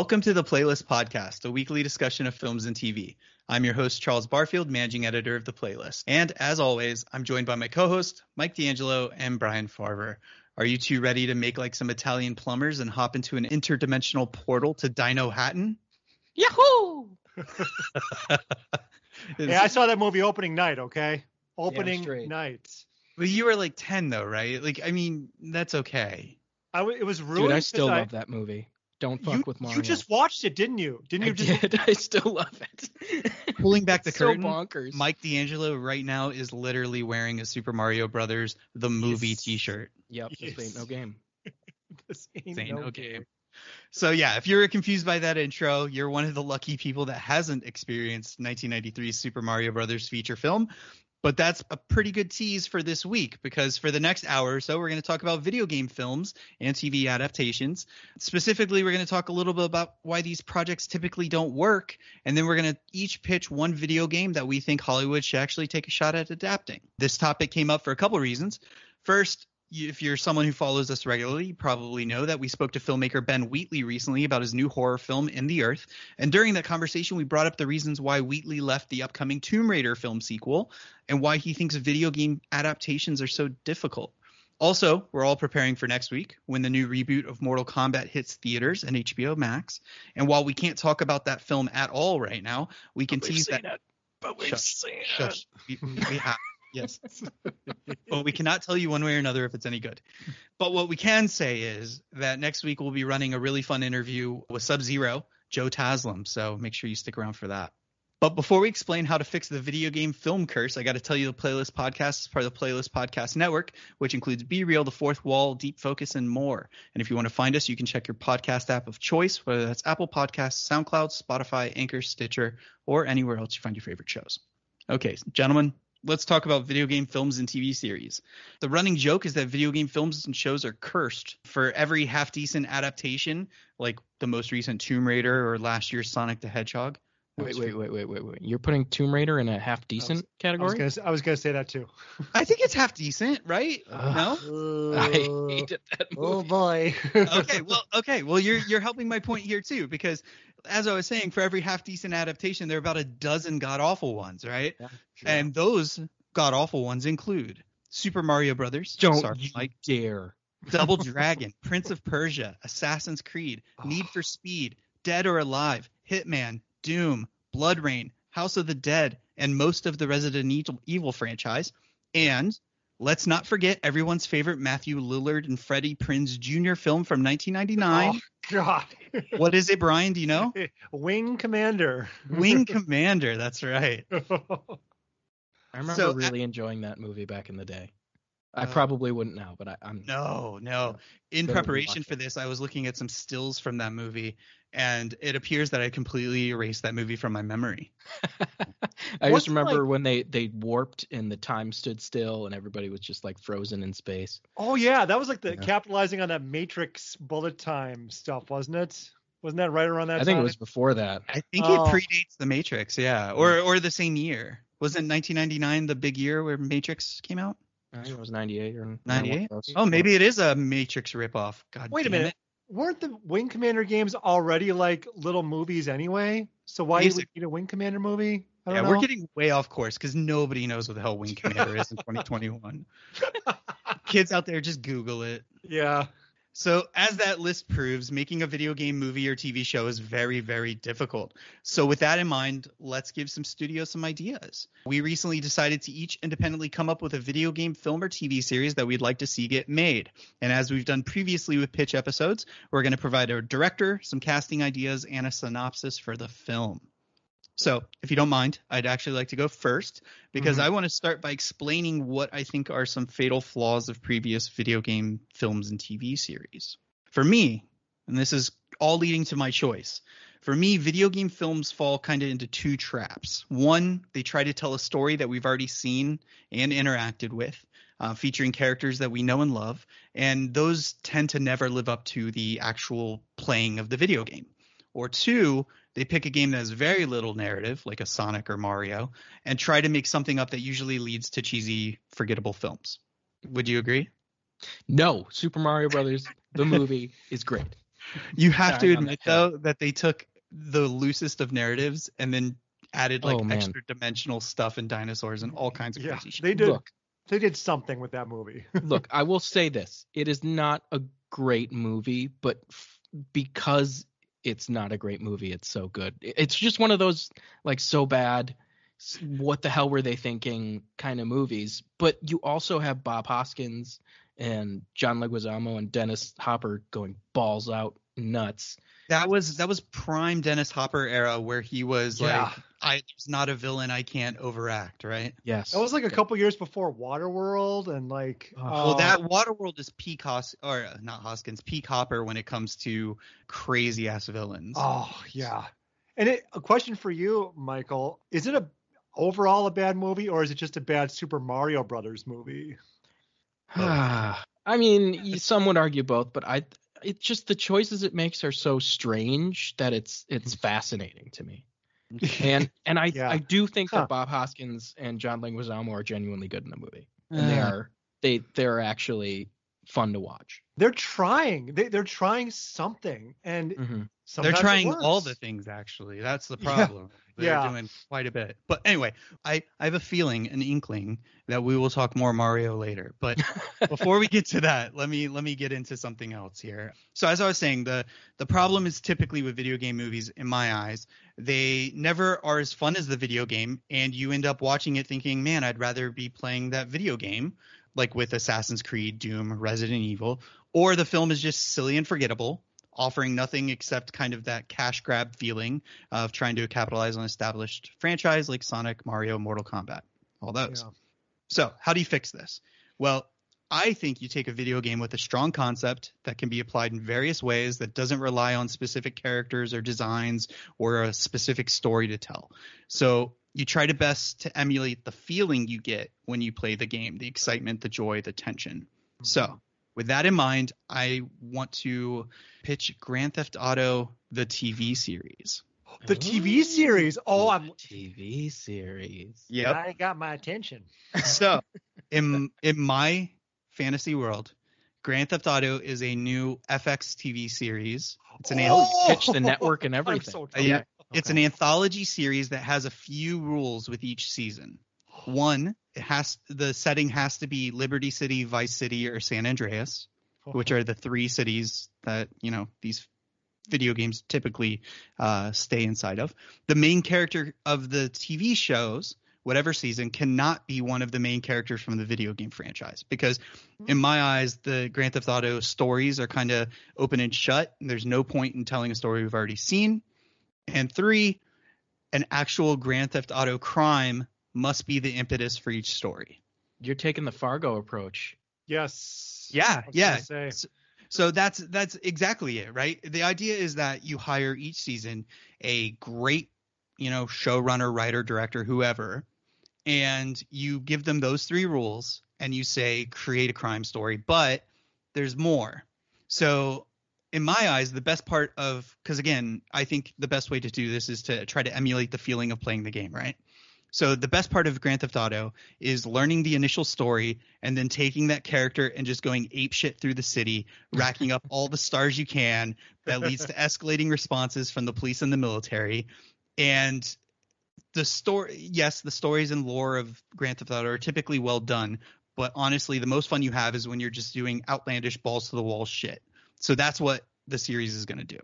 Welcome to the Playlist Podcast, a weekly discussion of films and TV. I'm your host, Charles Barfield, managing editor of The Playlist. And as always, I'm joined by my co host, Mike D'Angelo and Brian Farver. Are you two ready to make like some Italian plumbers and hop into an interdimensional portal to Dinohattan? Yahoo! Hey, I saw that movie opening night, okay? Opening straight. night. Well, you were like 10 though, right? Like, I mean, that's okay. I w- it was ruined. Dude, I still love that movie. Don't fuck you, with Mario. You just watched it, didn't you? Didn't I you just did. I still love it. Pulling back the It's so curtain, bonkers. Mike D'Angelo right now is literally wearing a Super Mario Brothers the movie Yes. t-shirt. Yep, this ain't no game. this ain't Ain't no no game. game. So yeah, if you're confused by that intro, you're one of the lucky people that hasn't experienced 1993's Super Mario Brothers feature film. But that's a pretty good tease for this week because for the next hour or so, we're going to talk about video game films and TV adaptations. Specifically, we're going to talk a little bit about why these projects typically don't work, and then we're going to each pitch one video game that we think Hollywood should actually take a shot at adapting. This topic came up for a couple reasons. First, if you're someone who follows us regularly, you probably know that we spoke to filmmaker Ben Wheatley recently about his new horror film In the Earth. And during that conversation, we brought up the reasons why Wheatley left the upcoming Tomb Raider film sequel and why he thinks video game adaptations are so difficult. Also, we're all preparing for next week when the new reboot of Mortal Kombat hits theaters and HBO Max. And while we can't talk about that film at all right now, we can tease that. it. But we've Shush. seen it. Shush. We, we have. Yes. but we cannot tell you one way or another if it's any good. But what we can say is that next week we'll be running a really fun interview with Sub Zero, Joe Taslim. So make sure you stick around for that. But before we explain how to fix the video game film curse, I got to tell you the Playlist Podcast is part of the Playlist Podcast Network, which includes Be Real, The Fourth Wall, Deep Focus, and more. And if you want to find us, you can check your podcast app of choice, whether that's Apple Podcasts, SoundCloud, Spotify, Anchor, Stitcher, or anywhere else you find your favorite shows. Okay, gentlemen, let's talk about video game films and TV series. The running joke is that video game films and shows are cursed. For every half decent adaptation, like the most recent Tomb Raider or last year's Sonic the Hedgehog. Wait, wait, wait, wait, wait, wait. You're putting Tomb Raider in a half decent category? gonna, s- I was gonna say that too. I think it's half decent, right? Ugh. No? I hated that Oh boy. okay, well, okay, well, you're you're helping my point here too, because as I was saying, for every half decent adaptation, there are about a dozen god awful ones, right? Yeah. And those god awful ones include Super Mario Brothers, Don't sorry, you Mike, dare. Double Dragon, Prince of Persia, Assassin's Creed, Need for ah. Speed, Dead or Alive, Hitman, Doom, BloodRayne, House of the Dead, and most of the Resident Evil, Evil franchise. And let's not forget everyone's favorite Matthew Lillard and Freddie Prinze Jr. film from 1999. Oh God. What is it, Brian? Do you know? Wing Commander. Wing Commander. That's right. I remember So, uh, really enjoying that movie back in the day. I Uh, probably wouldn't know, but I, I'm No, no. In preparation for this, I was looking at some stills from that movie, and it appears that I completely erased that movie from my memory. I What's just remember like- when they they warped and the time stood still and everybody was just like frozen in space. oh yeah, that was like the Yeah. capitalizing on that Matrix bullet time stuff, wasn't it? Wasn't that right around that I think it was before that. I think Oh. it predates The Matrix, yeah, or or the same year. Wasn't 1999 the big year where Matrix came out? I think it was 98 or 98? Oh, maybe it is a Matrix ripoff. God Wait a minute. it. Weren't the Wing Commander games already like little movies anyway? So why Basic- would you need a Wing Commander movie? I Yeah, don't know. we're getting way off course because nobody knows what the hell Wing Commander is in 2021. Kids out there, just Google it. yeah. So, as that list proves, making a video game movie or TV show is very, very difficult. So, with that in mind, let's give some studios some ideas. We recently decided to each independently come up with a video game film or TV series that we'd like to see get made. And as we've done previously with pitch episodes, we're going to provide a director, some casting ideas, and a synopsis for the film. So, if you don't mind, I'd actually like to go first because Mhm. I want to start by explaining what I think are some fatal flaws of previous video game films and TV series. For me, and this is all leading to my choice, for me, video game films fall kind of into two traps. One, they try to tell a story that we've already seen and interacted with, uh, featuring characters that we know and love, and those tend to never live up to the actual playing of the video game. Or two, they pick a game that has very little narrative, like a Sonic or Mario, and try to make something up that usually leads to cheesy, forgettable films. Would you agree? No, Super Mario Brothers the movie is great. You have to admit that though that they took the loosest of narratives and then added like Oh, extra dimensional stuff and dinosaurs and all kinds of Yeah, crazy shit. they did. Look, They did something with that movie. look, I will say this: it is not a great movie, but f- because it's not a great movie, it's so good. It's just one of those like so bad. What the hell were they thinking? Kind of movies. But you also have Bob Hoskins and John Leguizamo and Dennis Hopper going balls out nuts. That was that was prime Dennis Hopper era where he was Yeah. like, I there's not a villain I can't overact, right? Yes. That was like a couple years before Waterworld, and like, Oh. well, uh, that Waterworld is peak Hos or uh, not Hoskins, peak Hopper when it comes to crazy ass villains. Oh yeah. And it, a question for you, Michael: Is it a overall a bad movie, or is it just a bad Super Mario Brothers movie? I mean, some would argue both, but I it's just the choices it makes are so strange that it's it's fascinating to me. And and I Yeah. I do think Huh. that Bob Hoskins and John Leguizamo are genuinely good in the movie. And they Uh, are they they're actually fun to watch. They're trying. They, they're trying something, and Mhm. They're trying all the things actually. That's the problem. Yeah. They're Yeah. doing quite a bit. But anyway, I, I have a feeling, an inkling that we will talk more Mario later. But before we get to that, let me let me get into something else here. So as I was saying, the the problem is typically with video game movies, in my eyes, they never are as fun as the video game, and you end up watching it thinking, man, I'd rather be playing that video game, like with Assassin's Creed, Doom, Resident Evil, or the film is just silly and forgettable. Offering nothing except kind of that cash grab feeling of trying to capitalize on established franchise like Sonic, Mario, Mortal Kombat, all those. Yeah. So, how do you fix this? Well, I think you take a video game with a strong concept that can be applied in various ways that doesn't rely on specific characters or designs or a specific story to tell. So, you try to best to emulate the feeling you get when you play the game, the excitement, the joy, the tension. So, mm-hmm. With that in mind, I want to pitch Grand Theft Auto the TV series. The TV series. Oh, I'm. TV series. Yeah, I got my attention. so in in my fantasy world grand theft auto is a new fx tv series it's an Oh, anth- you the network and I'm everything. so Uh, yeah. tired. it's an anthology series that has a few rules with each season one it has the setting has to be liberty city vice city or san andreas which are the three cities that you know these video games typically uh, stay inside of. The main character of the TV shows, whatever season, cannot be one of the main characters from the video game franchise because, in my eyes, the Grand Theft Auto stories are kind of open and shut. And there's no point in telling a story we've already seen. And three, an actual Grand Theft Auto crime must be the impetus for each story. You're taking the Fargo approach. Yes. Yeah, yeah. gonna say. S- So that's that's exactly it, right? The idea is that you hire each season a great, you know, showrunner, writer, director, whoever, and you give them those three rules and you say create a crime story, but there's more. So in my eyes, the best part of because again, I think the best way to do this is to try to emulate the feeling of playing the game, right? So the best part of Grand Theft Auto is learning the initial story and then taking that character and just going ape shit through the city, racking up all the stars you can. That leads to escalating responses from the police and the military. And the story, yes, the stories and lore of Grand Theft Auto are typically well done, but honestly, the most fun you have is when you're just doing outlandish balls to the wall shit. So that's what the series is going to do.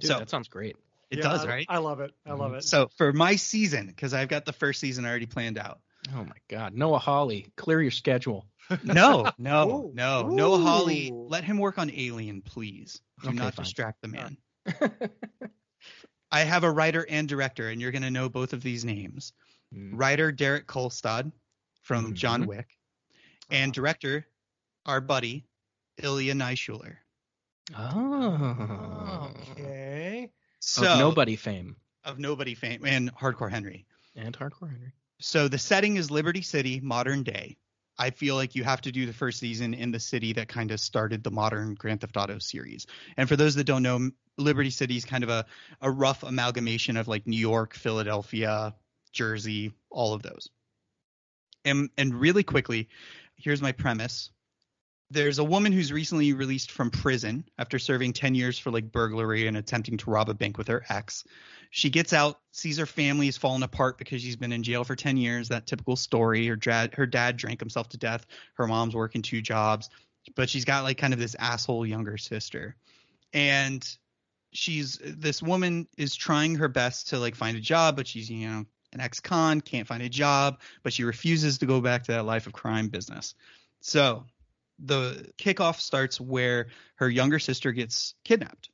Dude, so that sounds great. It Yeah, does, I- right? I love it. I love it. So for my season, because I've got the first season already planned out. Oh my God, Noah Hawley, clear your schedule. No, no, Ooh. no, no, Holly. Ooh. Let him work on Alien, please. Do Okay, not fine. distract the man. I have a writer and director, and you're going to know both of these names. Mm. Writer Derek Kolstad from Mhm. John Wick, and Uh-huh. director our buddy Ilya Naishuller. Oh. Okay. So of nobody fame of nobody fame and Hardcore Henry. and Hardcore Henry. So the setting is Liberty City, modern day. I feel like you have to do the first season in the city that kind of started the modern Grand Theft Auto series. And for those that don't know, Liberty City is kind of a, a rough amalgamation of like New York, Philadelphia, Jersey, all of those. And and really quickly, here's my premise. There's a woman who's recently released from prison after serving 10 years for like burglary and attempting to rob a bank with her ex. She gets out, sees her family is falling apart because she's been in jail for 10 years. That typical story. Her dad, her dad drank himself to death. Her mom's working two jobs, but she's got like kind of this asshole younger sister. And she's this woman is trying her best to like find a job, but she's, you know, an ex-con, can't find a job, but she refuses to go back to that life of crime business. So the kickoff starts where her younger sister gets kidnapped.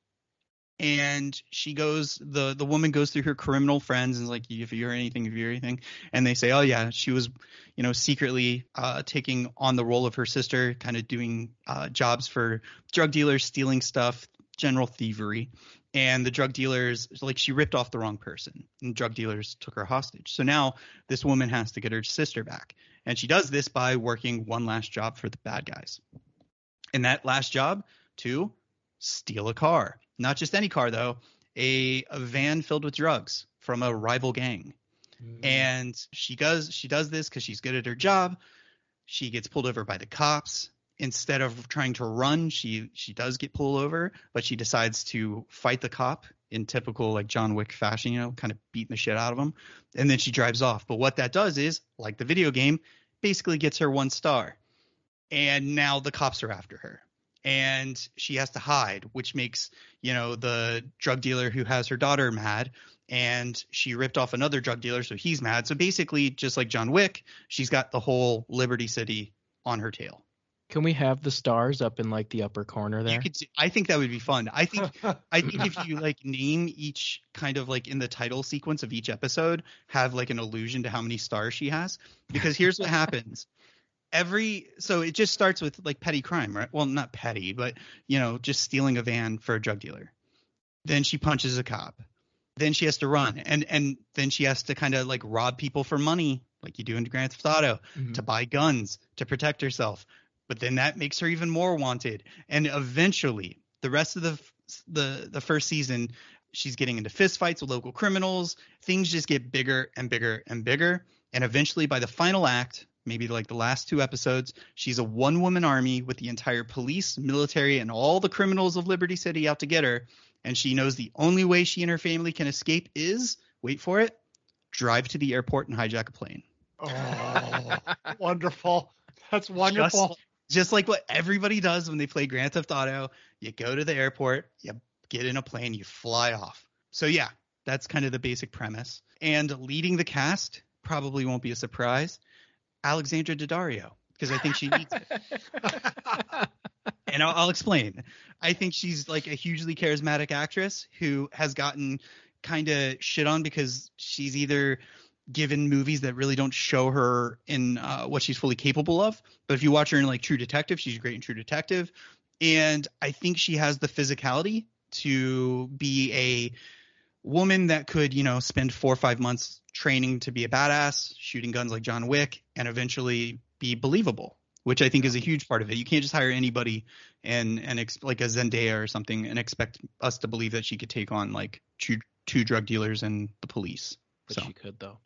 And she goes the the woman goes through her criminal friends and is like if you hear anything if you hear anything. And they say oh yeah she was you know secretly uh, taking on the role of her sister kind of doing uh, jobs for drug dealers stealing stuff general thievery. And the drug dealers like she ripped off the wrong person and drug dealers took her hostage. So now this woman has to get her sister back and she does this by working one last job for the bad guys and that last job to steal a car not just any car though, a, a van filled with drugs from a rival gang. Mm. And she does she does this because she's good at her job. She gets pulled over by the cops. Instead of trying to run, she she does get pulled over, but she decides to fight the cop in typical like John Wick fashion, you know, kind of beating the shit out of him. And then she drives off. But what that does is, like the video game, basically gets her one star. And now the cops are after her and she has to hide, which makes, you know, the drug dealer who has her daughter mad. And she ripped off another drug dealer, so he's mad. So basically, just like John Wick, she's got the whole Liberty City on her tail. Can we have the stars up in like the upper corner there? Could, I think that would be fun. I think I think if you like name each kind of like in the title sequence of each episode, have like an allusion to how many stars she has. Because here's what happens every so it just starts with like petty crime, right? Well, not petty, but you know, just stealing a van for a drug dealer. Then she punches a cop. Then she has to run, and and then she has to kind of like rob people for money, like you do in Grand Theft Auto, mm-hmm. to buy guns to protect herself. But then that makes her even more wanted, and eventually, the rest of the the the first season, she's getting into fistfights with local criminals. Things just get bigger and bigger and bigger, and eventually, by the final act, maybe like the last two episodes. She's a one woman army with the entire police, military, and all the criminals of Liberty City out to get her. And she knows the only way she and her family can escape is wait for it drive to the airport and hijack a plane. Oh, wonderful. That's wonderful. Just, just like what everybody does when they play Grand Theft Auto. You go to the airport, you get in a plane, you fly off. So, yeah, that's kind of the basic premise. And leading the cast probably won't be a surprise. Alexandra Daddario because I think she needs it. and I'll, I'll, explain. I think she's like a hugely charismatic actress who has gotten kind of shit on because she's either given movies that really don't show her in uh, what she's fully capable of. But if you watch her in like True Detective, she's great in True Detective. And I think she has the physicality to be a woman that could, you know, spend four or five months training to be a badass, shooting guns like John Wick, and eventually be believable, which I think is a huge part of it. You can't just hire anybody and and ex- like a Zendaya or something and expect us to believe that she could take on like two two drug dealers and the police. But so. she could though.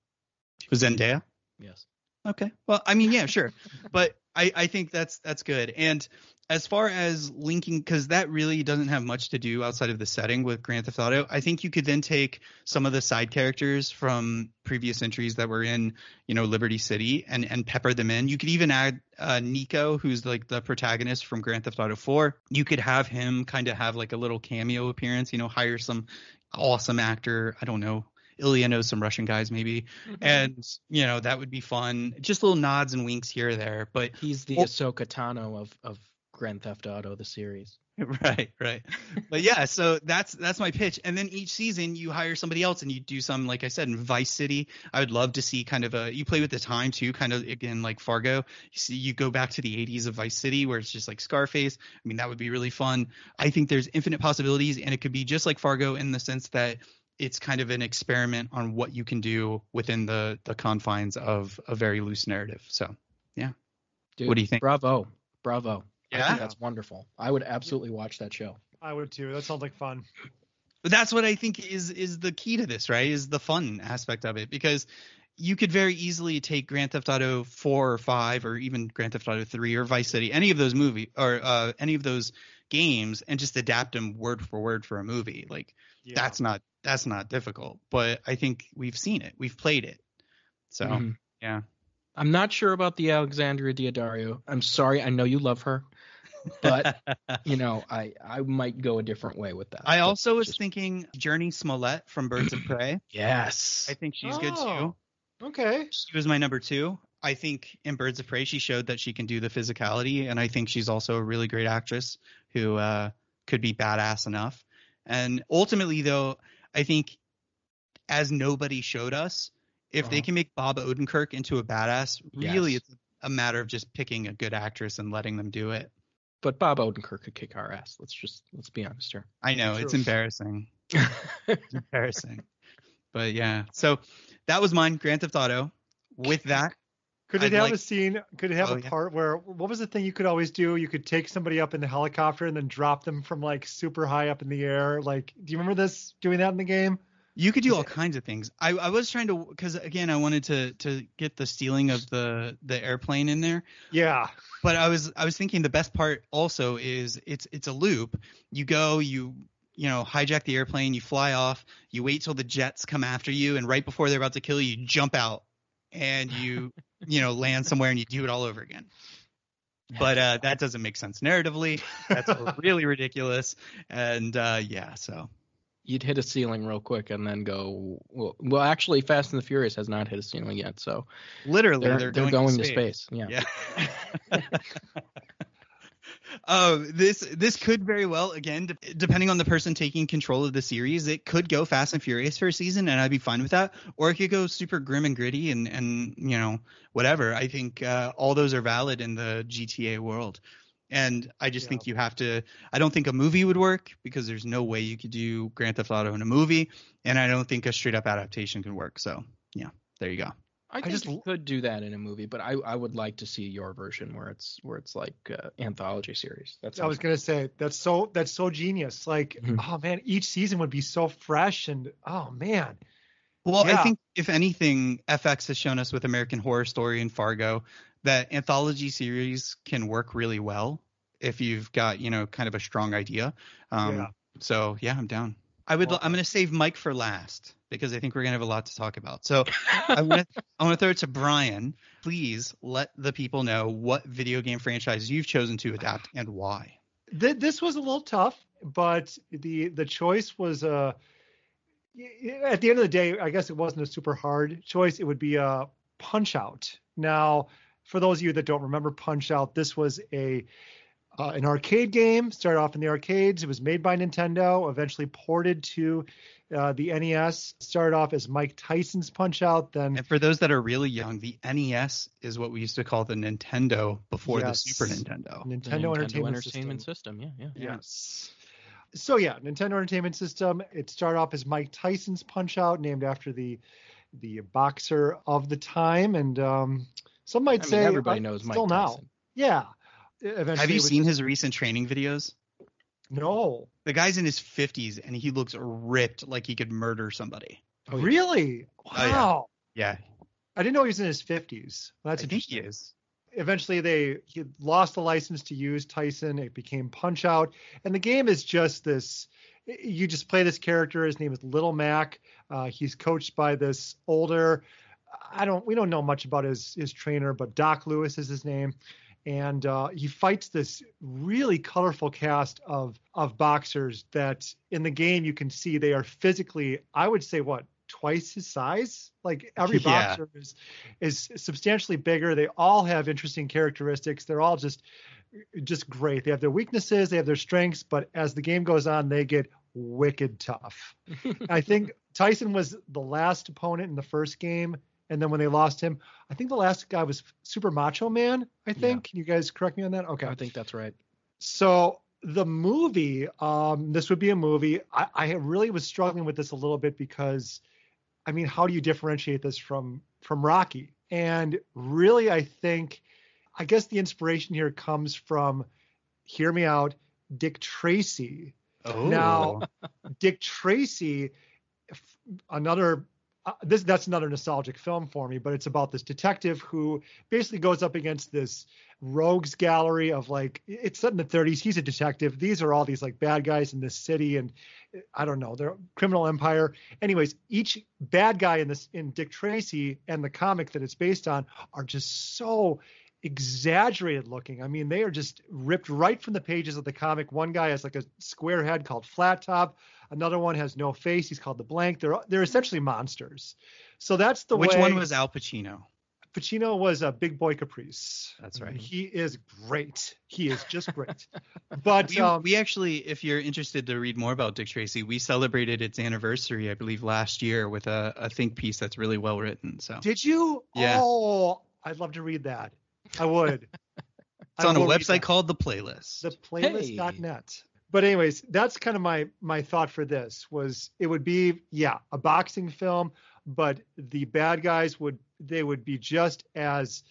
Zendaya? Yes. Okay. Well, I mean, yeah, sure. but I, I think that's that's good. And as far as linking, because that really doesn't have much to do outside of the setting with Grand Theft Auto, I think you could then take some of the side characters from previous entries that were in, you know, Liberty City and and pepper them in. You could even add uh, Niko, who's like the protagonist from Grand Theft Auto 4. You could have him kind of have like a little cameo appearance. You know, hire some awesome actor. I don't know, Ilya knows some Russian guys maybe, mm-hmm. and you know that would be fun. Just little nods and winks here or there. But he's the well, Ahsoka Tano of of Grand Theft Auto, the series. Right, right. but yeah, so that's that's my pitch. And then each season you hire somebody else and you do some, like I said, in Vice City. I would love to see kind of a you play with the time too, kind of again like Fargo. You see, you go back to the 80s of Vice City where it's just like Scarface. I mean, that would be really fun. I think there's infinite possibilities, and it could be just like Fargo in the sense that it's kind of an experiment on what you can do within the the confines of a very loose narrative. So, yeah. Dude, what do you think? Bravo, bravo. Yeah, that's wonderful. I would absolutely watch that show. I would too. That sounds like fun. But that's what I think is is the key to this, right? Is the fun aspect of it because you could very easily take Grand Theft Auto 4 or 5 or even Grand Theft Auto 3 or Vice City, any of those movie or uh, any of those games and just adapt them word for word for a movie. Like Yeah. that's not that's not difficult, but I think we've seen it. We've played it. So, Mhm. yeah. I'm not sure about the Alexandria Diodario. I'm sorry. I know you love her, but you know, I I might go a different way with that. I also was just- thinking Jurnee Smollett from Birds of Prey. yes. I think she's good too. Oh. Okay. She was my number two. I think in Birds of Prey she showed that she can do the physicality, and I think she's also a really great actress who uh, could be badass enough. And ultimately, though, I think as nobody showed us, if they Uh-huh. can make Bob Odenkirk into a badass, really Yes. it's a matter of just picking a good actress and letting them do it. but Bob Odenkirk could kick our ass. Let's just let's be honest here. I know it's embarrassing. It's embarrassing. but yeah, so that was mine, Grand Theft Auto. With that, Could it I'd have like- a scene? Could it have Oh, a yeah. part where what was the thing you could always do? You could take somebody up in the helicopter and then drop them from like super high up in the air. Like, do you remember this doing that in the game? You could do all kinds of things. I, I was trying to because again I wanted to to get the stealing of the the airplane in there, Yeah. but I was I was thinking the best part also is it's it's a loop. You go you you know hijack the airplane, you fly off, you wait till the jets come after you, and right before they're about to kill you, you jump out and you you know land somewhere and you do it all over again. But uh, that doesn't make sense narratively. That's really ridiculous. And uh, yeah, so You'd hit a ceiling real quick and then go. Well, well, actually, Fast and the Furious has not hit a ceiling yet, so literally they're they're, they're, going, going, to space. Yeah. Yeah. Oh, this this could very well again, de- depending on the person taking control of the series, it could go Fast and Furious for a season, and I'd be fine with that. Or it could go super grim and gritty, and and you know whatever. I think uh, all those are valid in the GTA world, and I just Yeah. think you have to. I don't think a movie would work because there's no way you could do Grand Theft Auto in a movie, and I don't think a straight up adaptation can work. So yeah, there you go. I think just you could do that in a movie, but I, I would like to see your version where it's where it's like uh, anthology series. That's I was gonna say that's so that's so genius. Like, Mhm. oh man, each season would be so fresh and oh man. Well, Yeah. I think if anything, FX has shown us with American Horror Story and Fargo that anthology series can work really well if you've got you know kind of a strong idea. Um, Yeah. So yeah, I'm down. I would. I'm going to save Mike for last because I think we're going to have a lot to talk about. So I want to. I want to throw it to Brian. Please let the people know what video game franchise you've chosen to adapt and why. Th- this was a little tough, but the the choice was uh at the end of the day, I guess it wasn't a super hard choice. It would be a Punch Out. Now, for those of you that don't remember Punch Out, this was a uh, an arcade game. Started off in the arcades. It was made by Nintendo. Eventually ported to uh, the NES. Started off as Mike Tyson's Punch Out. Then And for those that are really young, the NES is what we used to call the Nintendo before Yes. the Super Nintendo. Nintendo, The Nintendo Entertainment, Entertainment System. System. Yeah, yeah. Yes. So yeah, Nintendo Entertainment System. It started off as Mike Tyson's Punch Out, named after the the boxer of the time, and um, some might I mean, say everybody uh, knows Mike still now. Tyson. Yeah. Eventually Have you was seen his recent training videos? No. The guy's in his 50s and he looks ripped like he could murder somebody. Oh, yeah. Really? Oh, yeah. Wow. Yeah, I didn't know he was in his fifties. That's I think he interesting. is. eventually they he lost the license to use Tyson. It became Punch Out, and the game is just this. You just play this character. His name is Little Mac. Uh, he's coached by this older. I don't. We don't know much about his his trainer, but Doc Lewis is his name, and uh, he fights this really colorful cast of of boxers that in the game you can see they are physically. I would say what twice his size. Like every Yeah. boxer is is substantially bigger. They all have interesting characteristics. They're all just just great. They have their weaknesses, they have their strengths, but as the game goes on, they get wicked tough. I think Tyson was the last opponent in the first game, and then when they lost him, I think the last guy was Super Macho Man. I think. Can you guys correct me on that? Okay. I think that's right. So the movie, um, this would be a movie. I, I really was struggling with this a little bit because, I mean, how do you differentiate this from from Rocky? And really, I think, I guess the inspiration here comes from, hear me out, Dick Tracy. Oh, Now, Dick Tracy, another uh, this that's another nostalgic film for me, but it's about this detective who basically goes up against this rogues gallery of like it's set in the 30s. He's a detective. These are all these like bad guys in this city, and I don't know, they're criminal empire. Anyways, each bad guy in this in Dick Tracy and the comic that it's based on are just so exaggerated looking. I mean, they are just ripped right from the pages of the comic. One guy has like a square head called Flat Top. Another one has no face. He's called the Blank. They're they're essentially monsters. So that's the Which way. one was Al Pacino? Pacino was a big boy Caprice. That's right. He is great. He is just great. but We, um, we actually, if you're interested to read more about Dick Tracy, we celebrated its anniversary, I believe, last year with a, a think piece that's really well written. So did you? Yeah. Oh, I'd love to read that. I would. it's I on a website that. called The Playlist. the playlist.net. But anyways, that's kind of my my thought for this was it would be yeah, a boxing film, but the bad guys would they would be just as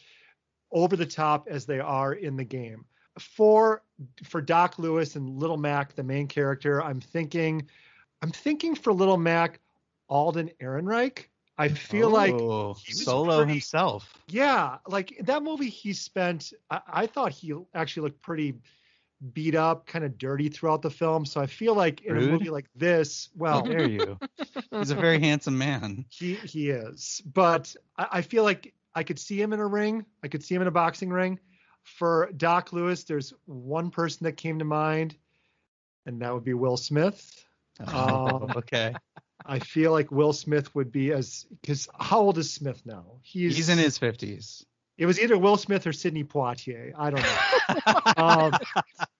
over the top as they are in the game. For for Doc Lewis and Little Mac, the main character, I'm thinking I'm thinking for Little Mac, Alden Ehrenreich. I feel like Oh, was Solo pretty- himself. yeah, like that movie he spent I, I thought he actually looked pretty beat up, kind of dirty throughout the film. So I feel like in a Rude? movie like this, How well, dare you? He's a very handsome man. he he is. But I, I feel like I could see him in a ring. I could see him in a boxing ring. For Doc Lewis, there's one person that came to mind, and that would be Will Smith. Um, okay. I feel like Will Smith would be as because how old is Smith now? He's He's in his 50s. It was either Will Smith or Sidney Poitier. I don't know. um,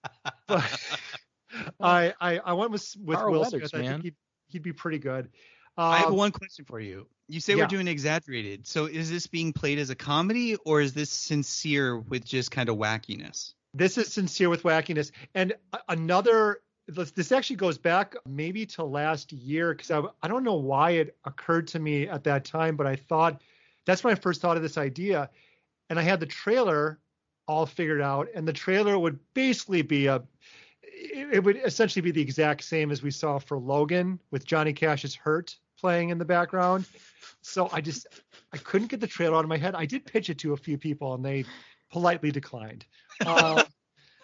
but I, I I went with with Carl Will Weathers, Smith. I think he'd, he'd be pretty good. I have Um, one question for you. You say yeah. we're doing exaggerated. So is this being played as a comedy or is this sincere with just kind of wackiness? this is sincere with wackiness. And another, this this actually goes back maybe to last year because I, I don't know why it occurred to me at that time, but I thought that's when I first thought of this idea. And I had the trailer all figured out, and the trailer would basically be a, it, it would essentially be the exact same as we saw for Logan with Johnny Cash's Hurt playing in the background. So I just, I couldn't get the trailer out of my head. I did pitch it to a few people, and they politely declined. Um,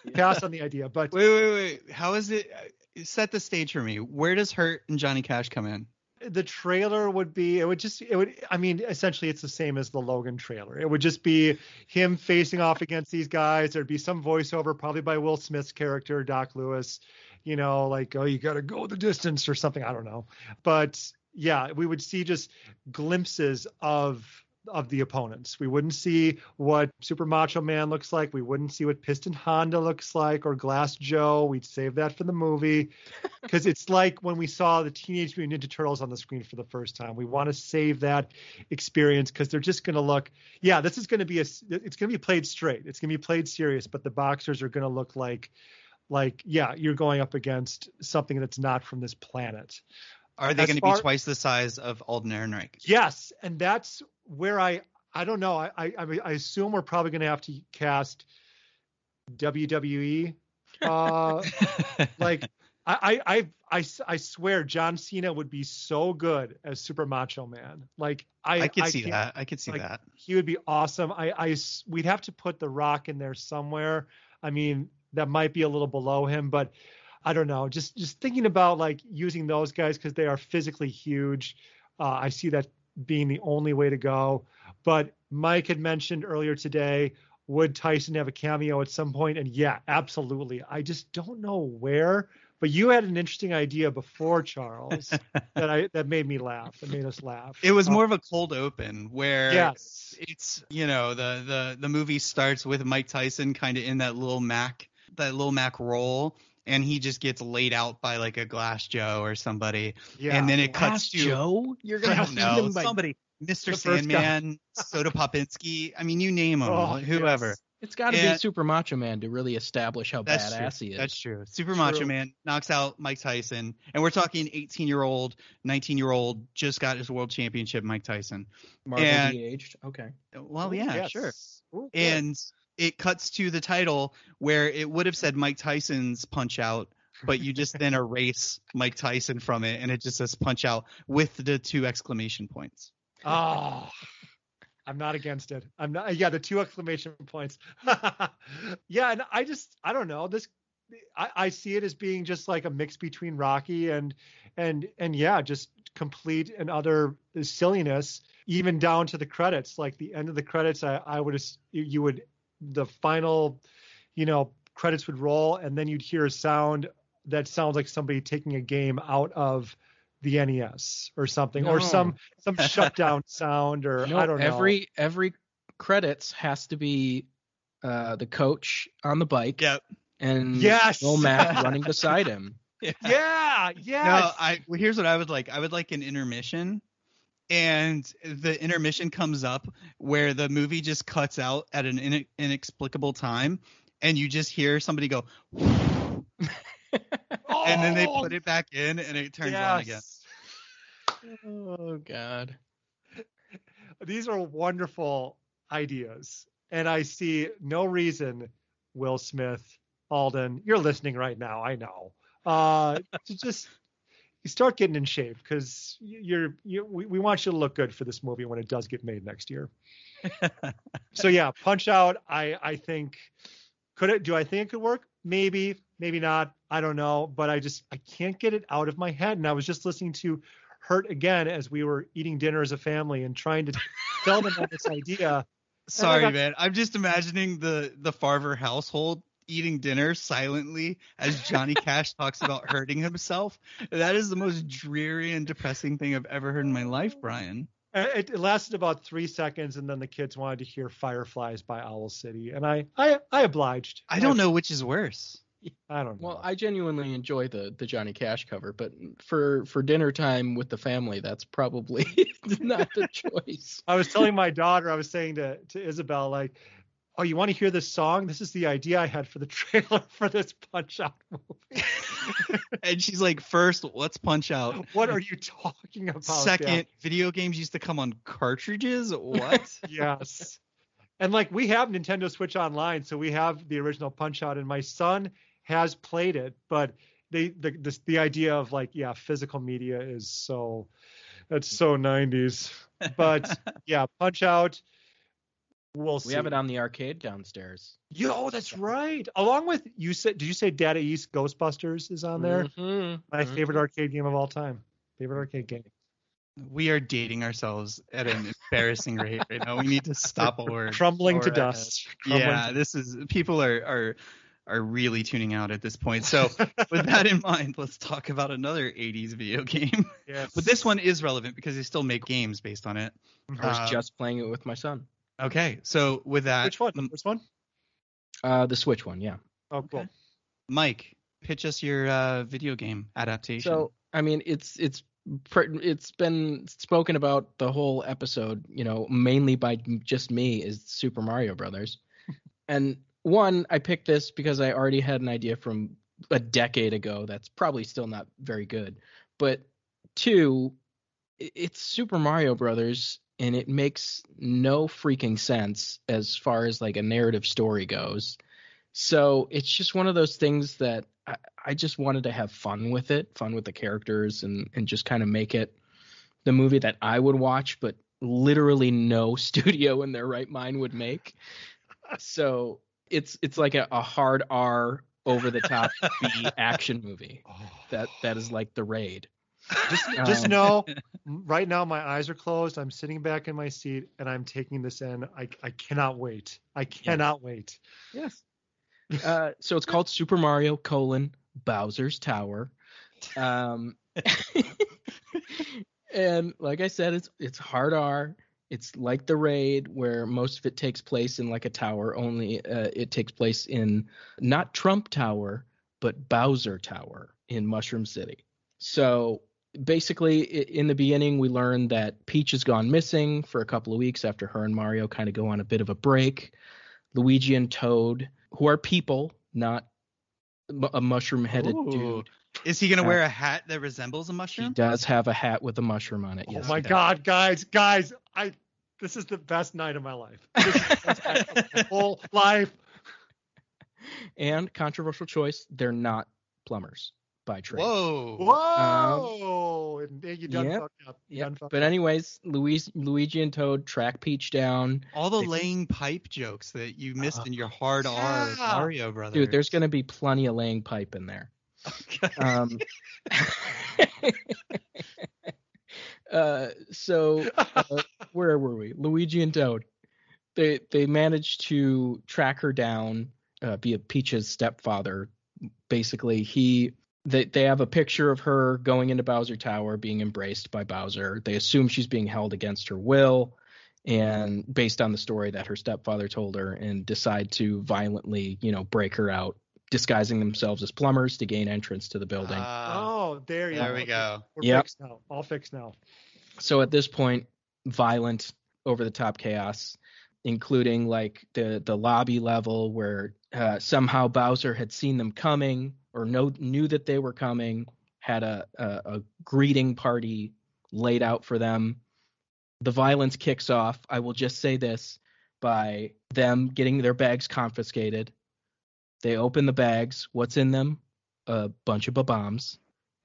pass on the idea, but Wait, wait, wait. How is it? uh, Set the stage for me. Where does Hurt and Johnny Cash come in? the trailer would be it would just it would i mean essentially it's the same as the logan trailer it would just be him facing off against these guys there'd be some voiceover probably by will smith's character doc lewis you know like oh you got to go the distance or something i don't know but yeah we would see just glimpses of of the opponents we wouldn't see what super macho man looks like we wouldn't see what piston honda looks like or glass joe we'd save that for the movie because it's like when we saw the Teenage Mutant Ninja Turtles on the screen for the first time. We want to save that experience because they're just going to look. Yeah, this is going to be a. It's going to be played straight. It's going to be played serious, but the boxers are going to look like, like yeah, you're going up against something that's not from this planet. Are they going to be twice the size of Alden Ehrenreich? Yes, and that's where I. I don't know. I I, I assume we're probably going to have to cast WWE. Uh, like I, I, I, I, I swear John Cena would be so good as Super Macho Man. Like I, I could see that. I could see like, that. He would be awesome. I, I, we'd have to put The Rock in there somewhere. I mean, that might be a little below him, but I don't know. Just, just thinking about like using those guys because they are physically huge. Uh, I see that being the only way to go. But Mike had mentioned earlier today, would Tyson have a cameo at some point? And yeah, absolutely. I just don't know where. But you had an interesting idea before, Charles, that I that made me laugh. That made us laugh. It was Uh, more of a cold open where yes. it's you know the the the movie starts with Mike Tyson kind of in that little Mac that little Mac role and he just gets laid out by like a Glass Joe or somebody Yeah. and then it Glass cuts to Joe? You're gonna don't know him by somebody Mr. The first guy. Sandman, Soda Popinski. I mean, you name them, Oh, whoever. yes. It's got to be Super Macho Man to really establish how badass true. he is. That's true. Super Macho Man knocks out Mike Tyson, and we're talking 18 year old, 19 year old, just got his world championship, Mike Tyson. Marvel and- de-aged. Okay. Well, Ooh, yeah, yes. sure. Ooh, good. And it cuts to the title where it would have said Mike Tyson's Punch Out, but you just then erase Mike Tyson from it, and it just says Punch Out with the two exclamation points. Oh, I'm not against it. I'm not. Yeah, the two exclamation points. yeah, and I just I don't know this. I, I see it as being just like a mix between Rocky and and and yeah, just complete and other silliness, even down to the credits. Like the end of the credits, I I would you would the final, you know, credits would roll, and then you'd hear a sound that sounds like somebody taking a game out of the NES or something, No. or some some shutdown sound, or No, I don't know. every every credits has to be uh, the coach on the bike Yep. and Yes! Bill Mack running beside him. yeah, yeah No. I well, here's what I would like. I would like an intermission, and the intermission comes up where the movie just cuts out at an in- inexplicable time, and you just hear somebody go, and then they Oh, put it back in, and it turns on again. Oh God. These are wonderful ideas, and I see no reason, Will Smith, Alden, you're listening right now. I know. Uh, to just you start getting in shape because you're you we, we want you to look good for this movie when it does get made next year. so yeah, Punch Out. I I think could it? Do I think it could work? Maybe, maybe not. I don't know, but I just I can't get it out of my head. And I was just listening to Hurt again as we were eating dinner as a family and trying to tell them about this idea. Sorry, got- man. I'm just imagining the the Farver household eating dinner silently as Johnny Cash talks about hurting himself. That is the most dreary and depressing thing I've ever heard in my life, Brian. Uh, It, it lasted about three seconds, and then the kids wanted to hear "Fireflies" by Owl City, and I I I obliged. I don't know which is worse. I don't know. Well, I genuinely enjoy the the Johnny Cash cover, but for for dinner time with the family, that's probably not the choice. I was telling my daughter, I was saying to to Isabel, like, "Oh, you want to hear this song? This is the idea I had for the trailer for this Punch Out movie. And she's like, first, let's punch out. what are you talking about?" Dad?" Second, video games used to come on cartridges. What? yes. And like we have Nintendo Switch Online, so we have the original Punch Out, and my son has played it, but they the the, the idea of like yeah, physical media is so that's so 90s. But yeah, Punch Out. We'll see. We have it on the arcade downstairs. Yo, that's right. Along with you said, did you say Data East Ghostbusters is on there? Mhm, My mhm. favorite arcade game of all time. Favorite arcade game. we are dating ourselves at an embarrassing rate right now. We need to stop while we're Crumbling while to dust. Crumbling Yeah, to- this is people are are are really tuning out at this point. So with that in mind, let's talk about another 80s video game. yes. But this one is relevant because they still make games based on it. I was Uh, just playing it with my son. Okay, so with that, Which one? um, Which one? Uh, the Switch one, yeah. Oh, cool. okay. Mike, pitch us your uh, video game adaptation. So I mean, it's it's it's been spoken about the whole episode, you know, mainly by just me is Super Mario Brothers. and one, I picked this because I already had an idea from a decade ago that's probably still not very good. But two, it's Super Mario Brothers and it makes no freaking sense as far as like a narrative story goes. So it's just one of those things that I, I just wanted to have fun with it, fun with the characters, and and just kind of make it the movie that I would watch, but literally no studio in their right mind would make. So it's it's like a, a hard R over the top B action movie that that is like the raid. Just, just Um, know, right now my eyes are closed. I'm sitting back in my seat and I'm taking this in. I, I cannot wait. I cannot wait. Yes. Uh, so it's called Super Mario colon Bowser's Tower. Um, and like I said, it's it's hard R. It's like the raid where most of it takes place in like a tower. Only uh, it takes place in not Trump Tower, but Bowser Tower in Mushroom City. So basically, in the beginning, we learn that Peach has gone missing for a couple of weeks after her and Mario kind of go on a bit of a break. Luigi and Toad, who are people, not mu- a mushroom-headed dude. is he gonna uh, wear a hat that resembles a mushroom? He does have a hat with a mushroom on it. Oh Yes. my. God, guys, guys, I this is the best night of my life. This is the best night of my whole life. And controversial choice, they're not plumbers by trade. Whoa. Whoa! and you done yep, fucked up. You Yep. done fucked But anyways, Luis, Luigi and Toad track Peach down. All the They- laying pipe jokes that you missed in your hard R Yeah. Mario Brothers. Dude, there's gonna be plenty of laying pipe in there. Okay. Um, uh, so uh, where were we? Luigi and Toad. They they managed to track her down uh, via Peach's stepfather. Basically, he they they have a picture of her going into Bowser Tower, being embraced by Bowser. They assume she's being held against her will, and based on the story that her stepfather told her, and decide to violently, you know, break her out, disguising themselves as plumbers to gain entrance to the building. Ah, oh, there you there go. we go. We're Yep. fixed now. All fixed now. so at this point violent over the top chaos including like the the lobby level where uh, somehow Bowser had seen them coming or know, knew that they were coming had a, a a greeting party laid out for them the violence kicks off i will just say this by them getting their bags confiscated they open the bags what's in them a bunch of bombs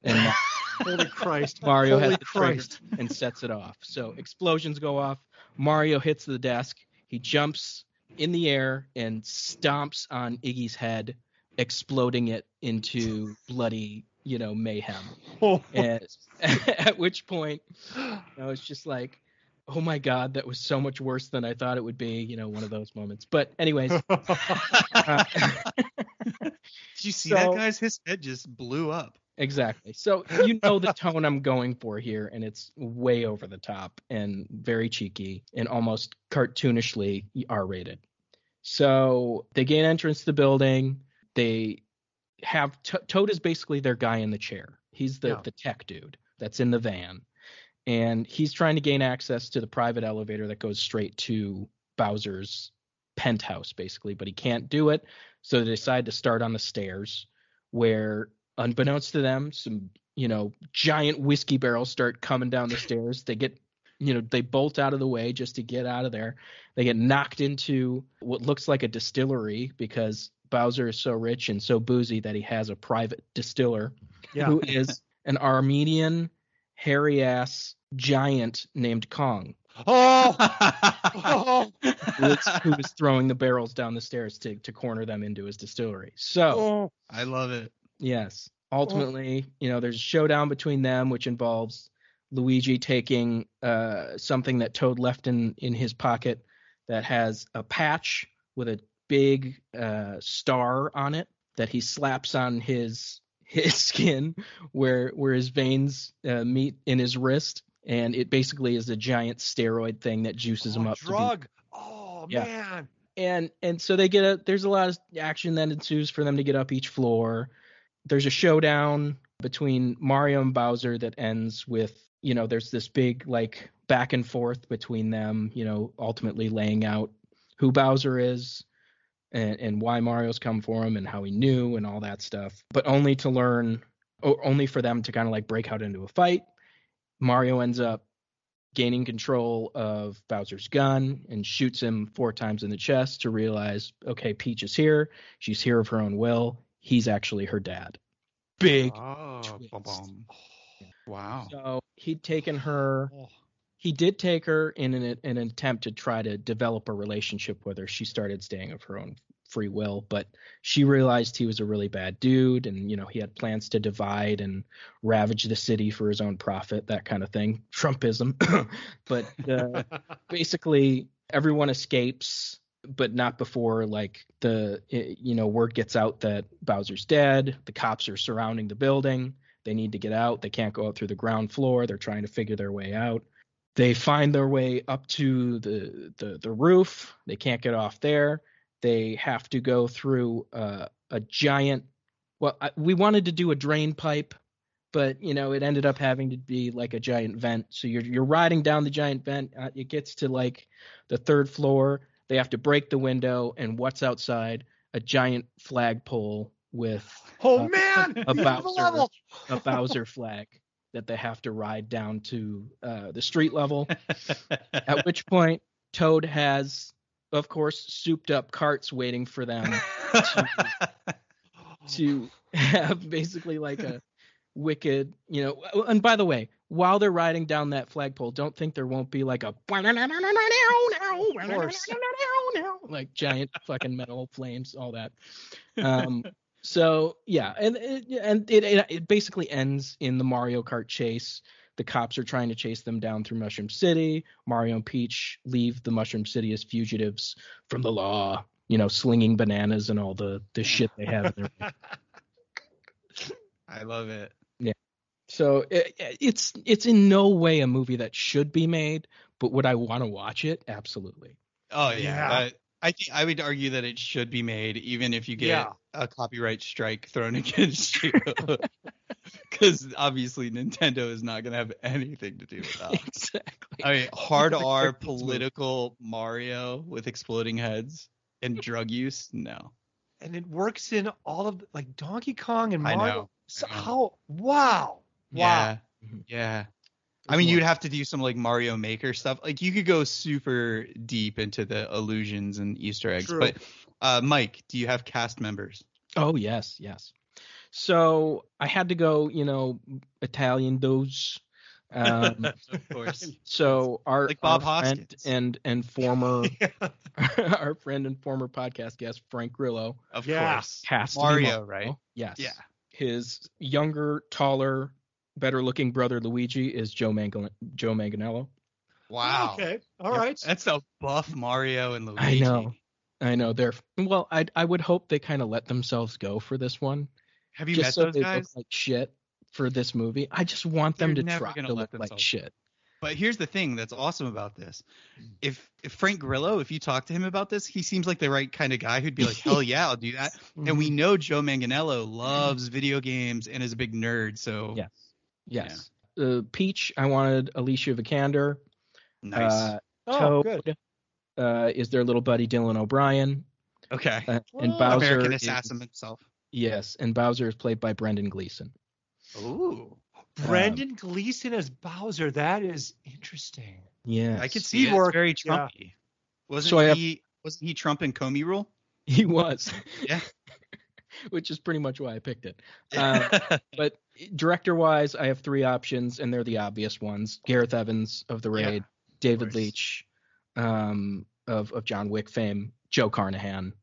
and Holy Christ. Mario Holy has the trigger Christ. and sets it off. So explosions go off. Mario hits the desk. He jumps in the air and stomps on Iggy's head, exploding it into bloody, you know, mayhem. Oh. And at which point, you know, it's just like, oh my god, that was so much worse than I thought it would be. You know, one of those moments. But anyways, uh, Did you see So- that, guys? His head just blew up. Exactly. So you know the tone I'm going for here, and it's way over the top and very cheeky and almost cartoonishly R rated. So they gain entrance to the building. They have T- Toad is basically their guy in the chair. He's the Yeah. the tech dude that's in the van, and he's trying to gain access to the private elevator that goes straight to Bowser's penthouse, basically, but he can't do it. So they decide to start on the stairs, where unbeknownst to them, some you know giant whiskey barrels start coming down the stairs. They get you know they bolt out of the way just to get out of there. They get knocked into what looks like a distillery because Bowser is so rich and so boozy that he has a private distiller yeah. who is an Armenian hairy ass giant named Kong Oh. Oh. who is, who is throwing the barrels down the stairs to, to corner them into his distillery. So Oh. I love it. Yes. Ultimately, you know, there's a showdown between them, which involves Luigi taking uh, something that Toad left in in his pocket that has a patch with a big uh, star on it that he slaps on his his skin where where his veins uh, meet in his wrist, and it basically is a giant steroid thing that juices him Oh, up. to be drug. Oh Yeah. man. and and so they get a there's a lot of action that ensues for them to get up each floor there's a showdown between mario and bowser that ends with you know there's this big like back and forth between them you know ultimately laying out who bowser is and, and why mario's come for him and how he knew and all that stuff but only to learn or only for them to kind of like break out into a fight mario ends up gaining control of Bowser's gun and shoots him four times in the chest to realize, okay, Peach is here. She's here of her own will. He's actually her dad. Big. Oh. Wow. So he'd taken her. Oh. He did take her in an, in an attempt to try to develop a relationship with her. She started staying of her own free will, but she realized he was a really bad dude, and you know he had plans to divide and ravage the city for his own profit, that kind of thing. Trumpism. but uh, basically everyone escapes but not before like the you know word gets out that Bowser's dead the cops are surrounding the building they need to get out they can't go out through the ground floor they're trying to figure their way out they find their way up to the the, the roof they can't get off there they have to go through uh, a giant well I, we wanted to do a drain pipe but you know it ended up having to be like a giant vent so you're you're riding down the giant vent uh, it gets to like the third floor they have to break the window and what's outside a giant flagpole with Oh Uh, man. a Bowser. a Bowser flag that they have to ride down to uh, the street level at which point Toad has of course souped up carts waiting for them to have basically like a wicked, you know. And by the way, while they're riding down that flagpole, don't think there won't be like a like giant fucking metal flames, all that. Um, so yeah, and and it, it it basically ends in the Mario Kart chase. The cops are trying to chase them down through Mushroom City. Mario and Peach leave the Mushroom City as fugitives from the law. You know, slinging bananas and all the the shit they have in their I love it. Yeah. So it, it's it's in no way a movie that should be made, but would I want to watch it? Absolutely. Oh yeah. Yeah. Uh, I think I would argue that it should be made, even if you get Yeah. a copyright strike thrown against you, because obviously Nintendo is not gonna have anything to do with that. exactly. I mean, hard R political Mario with exploding heads and drug use. No, and it works in all of like Donkey Kong and Mario. So I know. how? Wow. Yeah, Mhm. yeah. I mean, you'd have to do some like Mario Maker stuff. Like you could go super deep into the illusions and Easter eggs. True. But uh, Mike, do you have cast members? Oh yes, yes. So I had to go, you know, Italian those. Um, of course. so our, Like Bob our friend Hoskins. and and former our friend and former podcast guest Frank Grillo Of Yeah. course. has to be Mario, Mario, right? Yes. Yeah. His younger, taller, better looking brother Luigi is Joe Mangan- Joe Manganiello. Wow. Okay. All Yep. right. That's a buff Mario and Luigi. I know. I know they're well. I I would hope they kind of let themselves go for this one, Have you just met so those they guys? look like shit for this movie. I just want them They're to never try gonna look like shit. But here's the thing that's awesome about this. If, if Frank Grillo, if you talk to him about this, he seems like the right kind of guy who'd be like, hell yeah, I'll do that. And Mm-hmm. we know Joe Manganiello loves video games and is a big nerd. So Yes. Yes. Uh, Peach, I wanted Alicia Vikander. nice. Uh, Oh, Toad good. uh, is their little buddy Dylan O'Brien. okay. Uh, and Oh. Bowser American is- assassin himself. Yes, and Bowser is played by Brendan Gleeson. Ooh. Brendan Gleeson as Bowser. That is interesting. Yeah, I could see it. Teamwork, It's very yeah. Trumpy. Wasn't So I have- he wasn't he Trump and Comey rule? he was. Yeah. Which is pretty much why I picked it. Uh, but director wise, I have three options, and they're the obvious ones: Gareth Evans of The Yeah, Raid, David course. Leitch um, of of John Wick fame, Joe Carnahan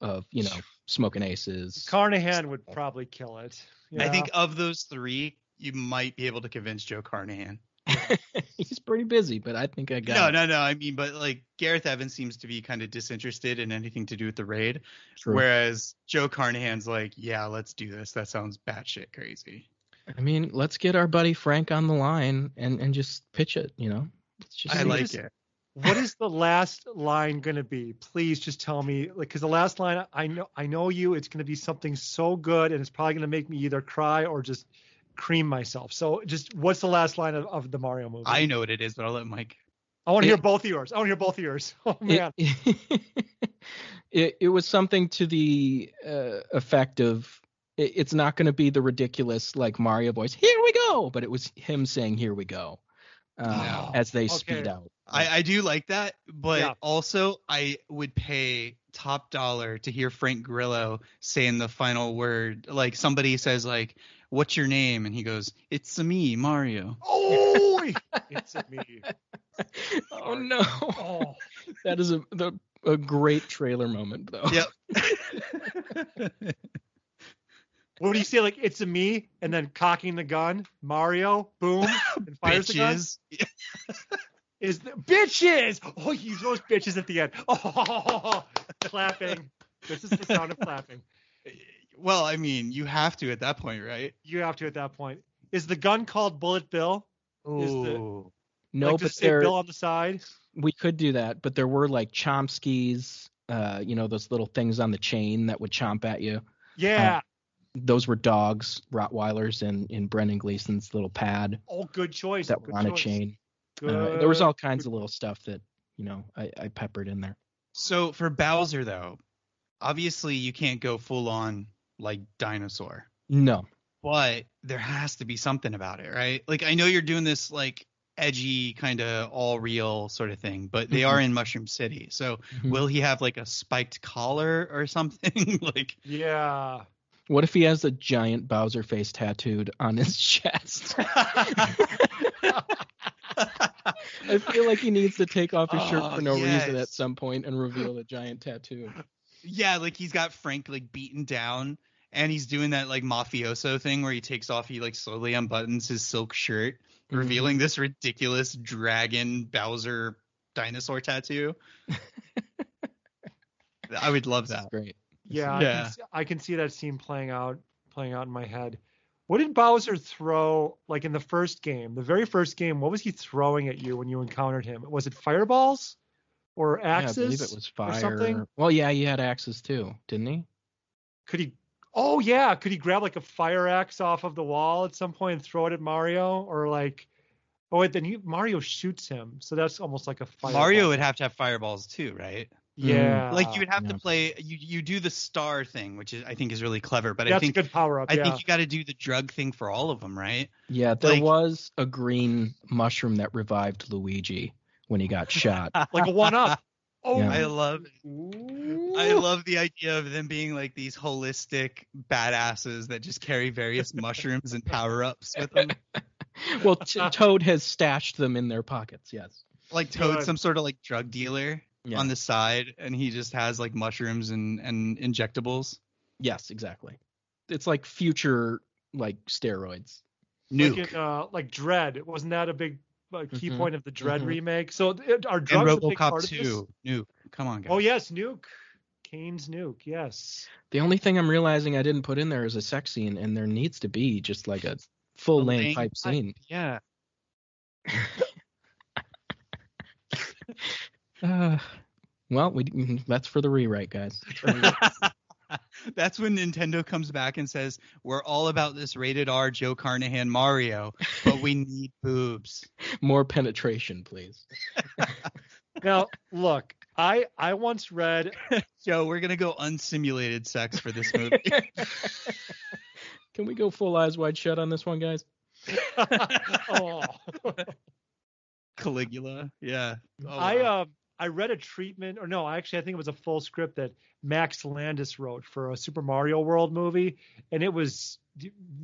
of you know Smoking Aces. Carnahan would probably kill it. I think of those three, you might be able to convince Joe Carnahan. He's pretty busy, but I think I got No, it. no, no. I mean, but like Gareth Evans seems to be kind of disinterested in anything to do with the raid, True. whereas Joe Carnahan's like, yeah, let's do this. That sounds batshit crazy. I mean, let's get our buddy Frank on the line and and just pitch it. You know, Let's just I like just- it. what is the last line going to be? Please just tell me, like, because the last line, I know, I know you. It's going to be something so good, and it's probably going to make me either cry or just cream myself. So, just what's the last line of, of the Mario movie? I know what it is, but I'll let Mike. I want to hear both of yours. I want to hear both of yours. Oh man, It, it, it was something to the uh, effect of it, it's not going to be the ridiculous like Mario voice. Here we go, but it was him saying "Here we go" uh, Oh, as they okay. speed out. I, I do like that, but Yeah. also I would pay top dollar to hear Frank Grillo saying the final word. Like somebody says, like, "What's your name?" and he goes, "It's a me, Mario." oh, it's me. oh no, Oh, that is a the, a great trailer moment though. Yep. what do you say? Like, it's a me, and then cocking the gun, Mario, boom, and fires the gun. Bitches. is the bitches. Oh, you use those bitches at the end. Oh, clapping. This is the sound of clapping. Well, I mean, you have to at that point, right? You have to at that point. Is the gun called Bullet Bill? Is the- Ooh. No, like, but just say there Bill on the side. we could do that, but there were like Chomsky's, uh, you know, those little things on the chain that would chomp at you. Yeah. Those were dogs, Rottweilers, in in Brendan Gleeson's little pad oh, good choice. that good were on a chain. Good. Uh, there was all kinds of little stuff that you know I, I peppered in there. So for Bowser though, obviously you can't go full on like dinosaur. No, but there has to be something about it, right? Like I know you're doing this like edgy kind of all real sort of thing, but they Mhm. are in Mushroom City. So Mhm. will he have like a spiked collar or something? like Yeah. What if he has a giant Bowser face tattooed on his chest? I feel like he needs to take off his shirt Oh, for no reason at some point and reveal a giant tattoo. yeah, like he's got Frank like beaten down, and he's doing that like mafioso thing where he takes off, he like slowly unbuttons his silk shirt, Mm-hmm. revealing this ridiculous dragon Bowser dinosaur tattoo. I would love that. great. Yeah, I, Yeah. can see, I can see that scene playing out playing out in my head. What did Bowser throw like in the first game? The very first game, what was he throwing at you when you encountered him? Was it fireballs or axes? Yeah, I believe it was or fire. something? Well, yeah, he had axes too, didn't he? Could he Oh yeah, could he grab like a fire axe off of the wall at some point and throw it at Mario or like Oh wait, then he, Mario shoots him. So that's almost like a fire. Mario would have to have fireballs too, right? Mm. Yeah. like you would have yeah. to play you you do the star thing, which is I think is really clever, but I That's think a good power up. I yeah. think you got to do the drug thing for all of them, right? Yeah, there Like- was a green mushroom that revived Luigi when he got shot. like a one up. Oh, Yeah. I love I love the idea of them being like these holistic badasses that just carry various mushrooms and power ups with them. well, T- Toad has stashed them in their pockets. Yes. Like Toad, Good. some sort of like drug dealer Yeah. on the side, and he just has like mushrooms and and injectables. Yes, exactly. It's like future like steroids. Nuke Like, in, uh, like Dredd. Wasn't that a big uh, key Mhm. point of the Dredd Mhm. remake? So it, are and drugs a big part RoboCop of this? 2. Nuke. Come on, guys. Oh yes, Nuke. Cain's Nuke. Yes. The only thing I'm realizing I didn't put in there is a sex scene, and there needs to be just like a full length length type type- scene. Yeah. Uh, well, we that's for the rewrite, guys. That's when Nintendo comes back and says, "We're all about this rated R Joe Carnahan Mario, but we need boobs." More penetration, please. Now look, I I once read. Joe, we're gonna go unsimulated sex for this movie. Can we go full eyes wide shut on this one, guys? oh. Caligula, yeah. Oh, I wow. um I read a treatment, or no, actually I think it was a full script that Max Landis wrote for a Super Mario World movie, and it was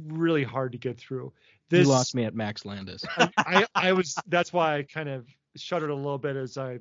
really hard to get through. You This lost me at Max Landis. I, I was that's why I kind of shuddered a little bit as I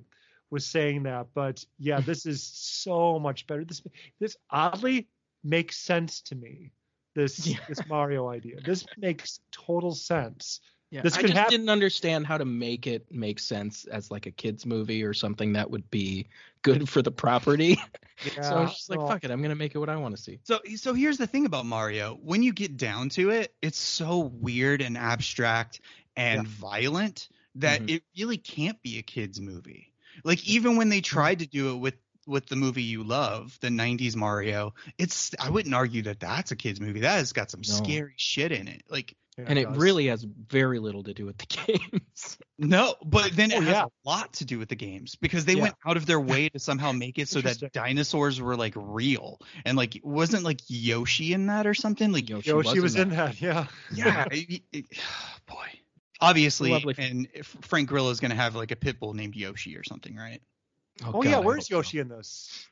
was saying that. But yeah, this is so much better. This this oddly makes sense to me. This Yeah. this Mario idea. This makes total sense. Yeah, This I just hap- didn't understand how to make it make sense as like a kids movie or something that would be good for the property. Yeah, so I was just like, well, fuck it, I'm gonna make it what I want to see. So so here's the thing about Mario. When you get down to it, it's so weird and abstract and Yeah. violent that Mhm. it really can't be a kids movie. Like even when they tried to do it with with the movie you love, the 90s Mario, it's I wouldn't argue that that's a kids movie. That has got some No. scary shit in it. Like yeah, and it does. really has very little to do with the games. no, but then it Oh, has yeah. a lot to do with the games because they Yeah. went out of their way to somehow make it so that dinosaurs were like real and like wasn't like Yoshi in that or something like Yoshi, Yoshi was in that. that. Yeah. yeah, it- it- boy. Obviously, Lovely. and Frank Grillo is going to have like a pit bull named Yoshi or something, right? Oh, oh God, yeah, where's hope so. Yoshi in this?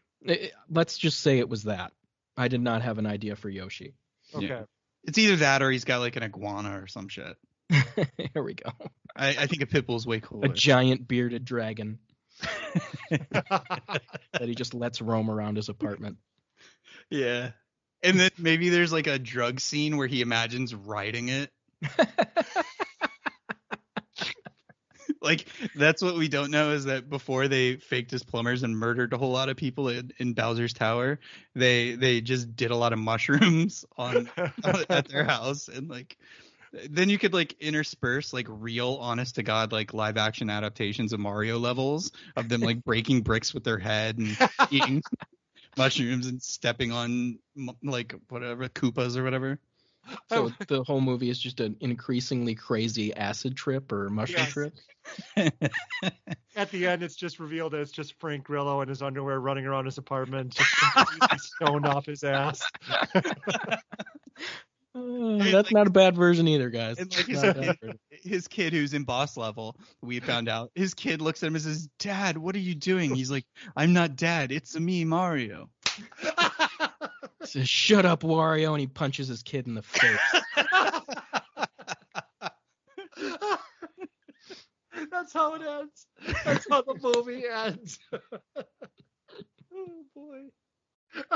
Let's just say it was that. I did not have an idea for Yoshi. Okay. It's either that or he's got like an iguana or some shit. Here we go. I, I think a pit bull's way cooler. A giant bearded dragon that he just lets roam around his apartment. yeah. And then maybe there's like a drug scene where he imagines riding it. Like that's what we don't know is that before they faked as plumbers and murdered a whole lot of people in, in Bowser's Tower, they they just did a lot of mushrooms on at their house and like then you could like intersperse like real honest to god like live action adaptations of Mario levels of them like breaking bricks with their head and eating mushrooms and stepping on like whatever Koopas or whatever. So the whole movie is just an increasingly crazy acid trip or mushroom Yes. trip. At the end, it's just revealed that it's just Frank Grillo in his underwear running around his apartment, just completely stoned off his ass. Uh, that's not a bad version either, guys. And like his a kid, version. his kid who's in boss level, we found out his kid looks at him and says, "Dad, what are you doing?" He's like, "I'm not dad. It's me, Mario." Says, "Shut up, Wario," and he punches his kid in the face. That's how it ends. That's how the movie ends. oh boy.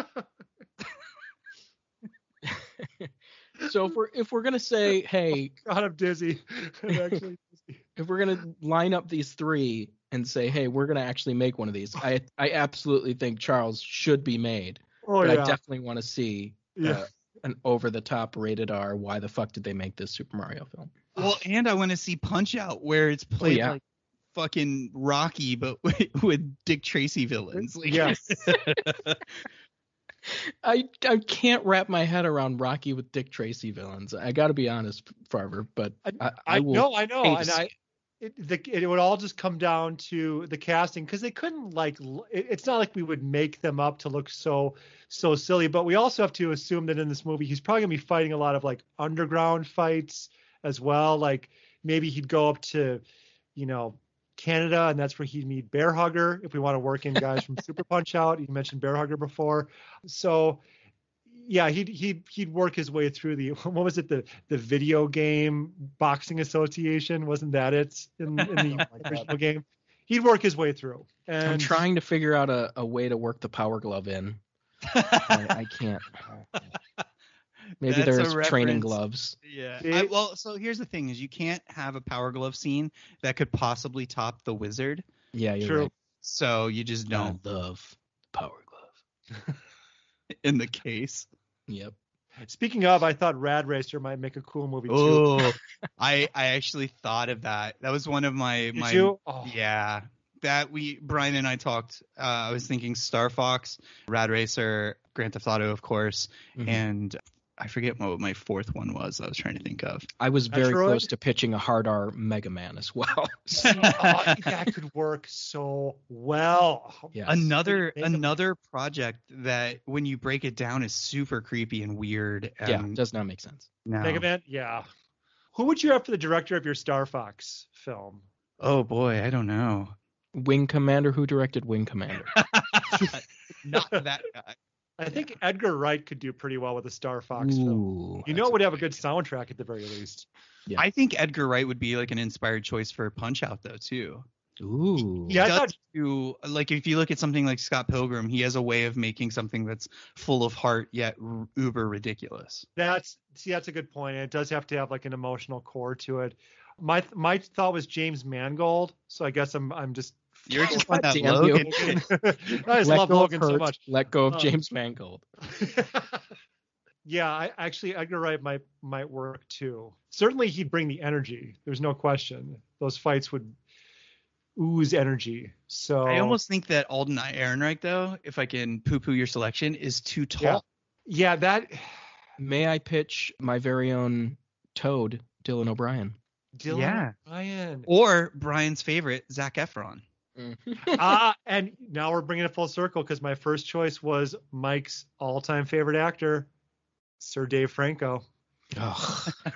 so if we're if we're gonna say, hey, God, I'm dizzy. I'm actually dizzy. if we're gonna line up these three and say, hey, we're gonna actually make one of these, I I absolutely think Charles should be made. Oh but yeah. I definitely want to see yeah. uh, an over the top rated R. Why the fuck did they make this Super Mario film? Well, and I want to see Punch Out where it's played yeah. like fucking Rocky, but with, with Dick Tracy villains. Like, Yes. I I can't wrap my head around Rocky with Dick Tracy villains. I got to be honest, Farver, but I, I, I, will. know, I know, and see I. It, the, it would all just come down to the casting because they couldn't like it, it's not like we would make them up to look so so silly but we also have to assume that in this movie he's probably gonna be fighting a lot of like underground fights as well like maybe he'd go up to you know Canada and that's where he'd meet Bear Hugger if we want to work in guys from Super Punch Out. You mentioned Bear Hugger before. So yeah, he'd he'd he'd work his way through the what was it the the video game boxing association wasn't that it in, in the original game? He'd work his way through. And I'm trying to figure out a, a way to work the power glove in. I, I can't. Maybe That's there's training gloves. Yeah. I, well, so here's the thing: is you can't have a Power Glove scene that could possibly top the Wizard. Yeah, you're True. right. So you just don't I love power glove. in the case. Yep. Speaking of, I thought Rad Racer might make a cool movie too. Oh, I I actually thought of that. That was one of my Did my you? Oh, yeah. That we Brian and I talked. Uh, I was thinking Star Fox, Rad Racer, Grand Theft Auto, of course, Mhm. and I forget what my fourth one was. I was trying to think of. I was very Metroid? close to pitching a hard R Mega Man as well. oh, that could work so well. Yes. Another Mega Man. another project that when you break it down is super creepy and weird. yeah, does not make sense. no. Mega Man, yeah. Who would you have for the director of your Star Fox film? Oh boy, I don't know. Wing Commander. Who directed Wing Commander? Not that guy. I think Edgar Wright could do pretty well with a Star Fox film. You know, it would have a good soundtrack at the very least. Yeah. I think Edgar Wright would be like an inspired choice for Punch Out though too. Ooh. Yeah, I thought do like if you look at something like Scott Pilgrim, he has a way of making something that's full of heart yet r- uber ridiculous. that's see that's a good point. It does have to have like an emotional core to it. My my thought was James Mangold, so I guess I'm I'm just You're just on that Damn Logan. I just Let love go of Logan so much. Let go of Uh, James Mangold. yeah, I actually Edgar Wright might might work too. Certainly he'd bring the energy. There's no question. Those fights would ooze energy. So I almost think that Alden Ehrenreich though, if I can poo-poo your selection, is too tall. yeah, that May I pitch my very own Toad, Dylan O'Brien? Dylan Yeah. Ryan. Or Brian's favorite, Zac Efron. ah, and now we're bringing it full circle because my first choice was Mike's all-time favorite actor, Sir Dave Franco. oh,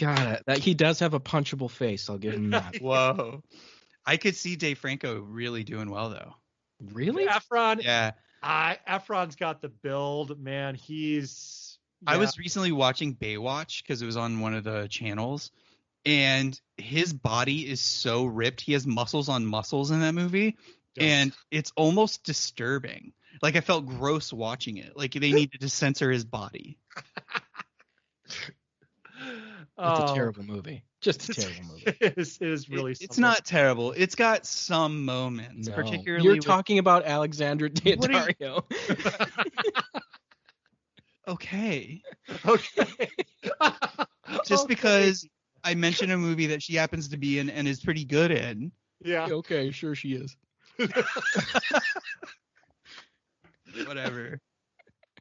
God, that he does have a punchable face. I'll give him that. Whoa. I could see Dave Franco really doing well though. Really? Efron, Yeah. I Efron's got the build, man. He's. I was recently watching Baywatch because it was on one of the channels, and his body is so ripped. He has muscles on muscles in that movie, Yeah. and it's almost disturbing. Like I felt gross watching it. Like they needed to censor his body. It's Oh, a terrible movie. Just a terrible movie. It is, it is really. It- it's not terrible. It's got some moments, No. particularly You're with- talking about Alexandra What you- Daddario. okay. okay. Just Okay. because I mentioned a movie that she happens to be in and is pretty good in. Yeah. okay, sure she is. Whatever.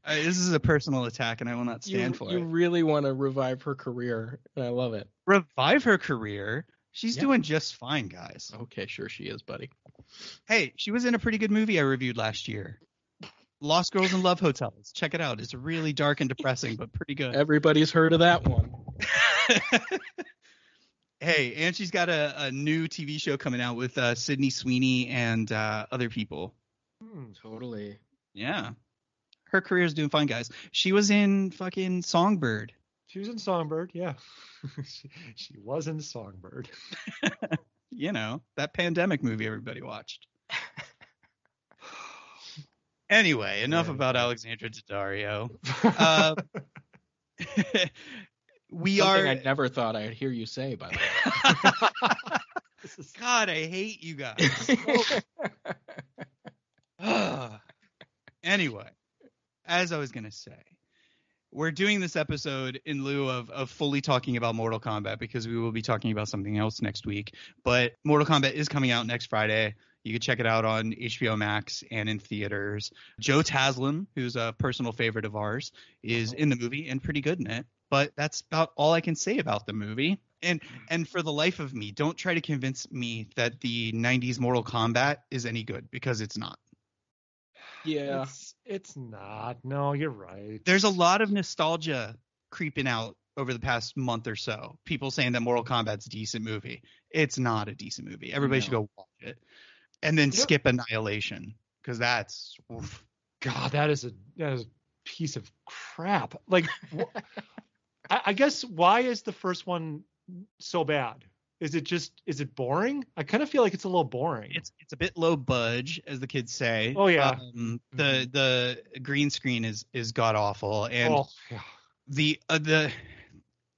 I, this is a personal attack, and I will not stand you, for you it. You really want to revive her career, and I love it. Revive her career. She's Yeah. doing just fine, guys. Okay, sure she is, buddy. Hey, she was in a pretty good movie I reviewed last year. Lost Girls in Love Hotels. Check it out. It's really dark and depressing, but pretty good. Everybody's heard of that one. hey, and she's got a, a new TV show coming out with uh, Sydney Sweeney and uh, other people. Hmm. Totally. Yeah. her career is doing fine, guys. She was in fucking Songbird. She was in Songbird, yeah. she, she was in Songbird. you know that pandemic movie everybody watched. anyway, enough Yeah. about Alexandra Daddario. Uh, we Something are. I never thought I'd hear you say. By the way. is- God, I hate you guys. way. anyway, as I was gonna say, we're doing this episode in lieu of, of fully talking about Mortal Kombat because we will be talking about something else next week. But Mortal Kombat is coming out next Friday. You can check it out on HBO Max and in theaters. Joe Taslim, who's a personal favorite of ours, is uh-huh. in the movie and pretty good in it. But that's about all I can say about the movie. And hmm. and for the life of me, don't try to convince me that the 90s Mortal Kombat is any good because it's not. yeah. It's, it's not. No, you're right. there's a lot of nostalgia creeping out over the past month or so. People saying that Mortal Kombat's a decent movie. It's not a decent movie. Everybody should go watch it. And then Yep. skip Annihilation because that's oof. God, that is a that is a piece of crap. Like, wh- I, I guess why is the first one so bad? Is it just is it boring? I kind of feel like it's a little boring. it's it's a bit low budge as the kids say. Oh, yeah. Um, the the green screen is is god awful and oh, yeah. the uh, the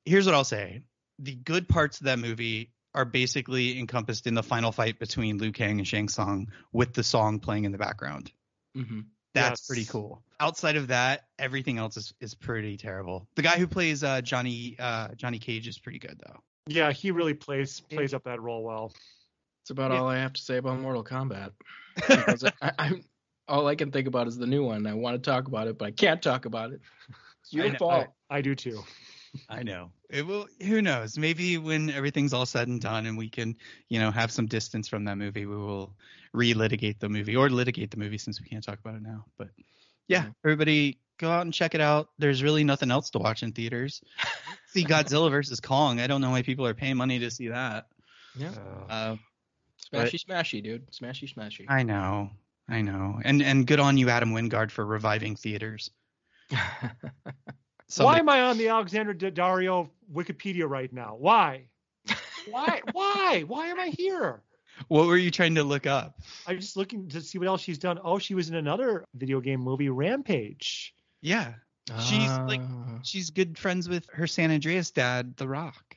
here's what I'll say. The good parts of that movie are basically encompassed in the final fight between Liu Kang and Shang Tsung with the song playing in the background. hmm That's Yes. pretty cool. Outside of that, everything else is, is pretty terrible. The guy who plays uh, Johnny uh, Johnny Cage is pretty good though. yeah, he really plays plays up that role well. It's about Yeah. all I have to say about Mortal Kombat. Because I, I'm all I can think about is the new one. I want to talk about it, but I can't talk about it. It's your I know, fault. I do too. I know. It will. Who knows? Maybe when everything's all said and done, and we can, you know, have some distance from that movie, we will relitigate the movie or litigate the movie since we can't talk about it now. But yeah, everybody go out and check it out. There's really nothing else to watch in theaters. see Godzilla versus Kong. I don't know why people are paying money to see that. Yeah. Uh, Smashy smashy, dude. Smashy smashy. I know. I know. And and good on you, Adam Wingard, for reviving theaters. why am I on the Alexander Daddario Wikipedia right now? Why? Why? Why? Why am I here? what were you trying to look up? I'm just looking to see what else she's done. Oh, she was in another video game movie, Rampage. Yeah. She's, like, Ah. She's good friends with her San Andreas dad, The Rock.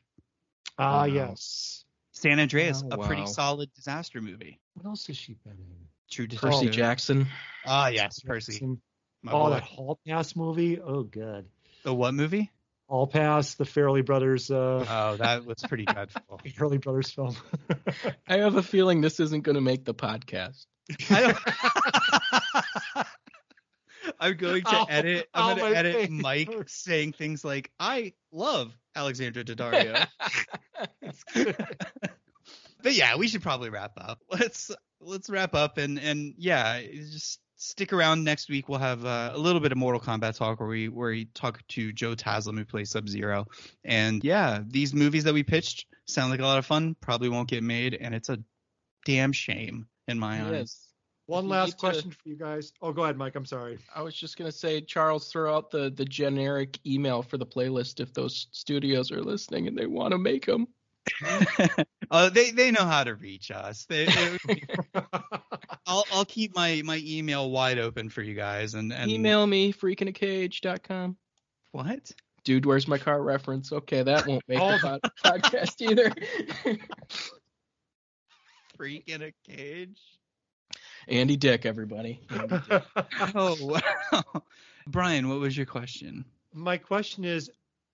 Ah, Wow. yes. San Andreas, Oh, a pretty solid disaster movie. What else has she been in? True Percy. Jackson. Ah, yes, Percy. Jackson. My Oh, boy. that Hall Pass movie. Oh, good. The what movie? All Pass, the Farrelly Brothers, uh, Oh, that was pretty dreadful. Farrelly Brothers film. I have a feeling this isn't going to make the podcast. I don't... I'm going to Ow, edit. I'm going to edit face Mike saying things like, "I love Alexandra Daddario." but yeah, we should probably wrap up. Let's let's wrap up and and yeah, just stick around next week. We'll have uh, a little bit of Mortal Kombat talk where we where we talk to Joe Taslim who plays Sub Zero. And yeah, these movies that we pitched sound like a lot of fun. Probably won't get made, and it's a damn shame in my eyes. Yes. One last need to- question for you guys. Oh, go ahead, Mike. I'm sorry. I was just gonna say, Charles, throw out the the generic email for the playlist if those studios are listening and they want to make them. uh, they they know how to reach us. They, they- I'll I'll keep my my email wide open for you guys and, and Email me freakinacage.com. what? Dude, where's my car reference? Okay, that won't make Oh. the pod- podcast either. Freak in a cage. Andy Dick, everybody. Andy Dick. Oh wow. Brian, what was your question? My question is,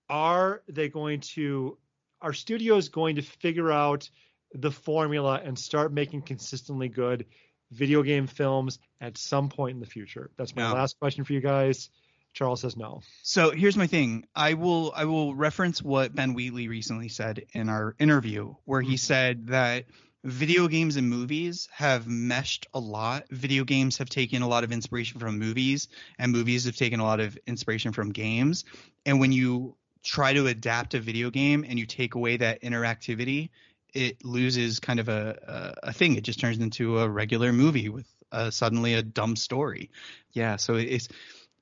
are they going to, are is going to figure out the formula and start making consistently good video game films at some point in the future? That's my No. last question for you guys. Charles says no. So here's my thing. I will I will reference what Ben Wheatley recently said in our interview, where he Mhm. said that video games and movies have meshed a lot. Video games have taken a lot of inspiration from movies, and movies have taken a lot of inspiration from games. And when you try to adapt a video game and you take away that interactivity, it loses kind of a a, a thing. It just turns into a regular movie with uh, suddenly a dumb story. Yeah, so it's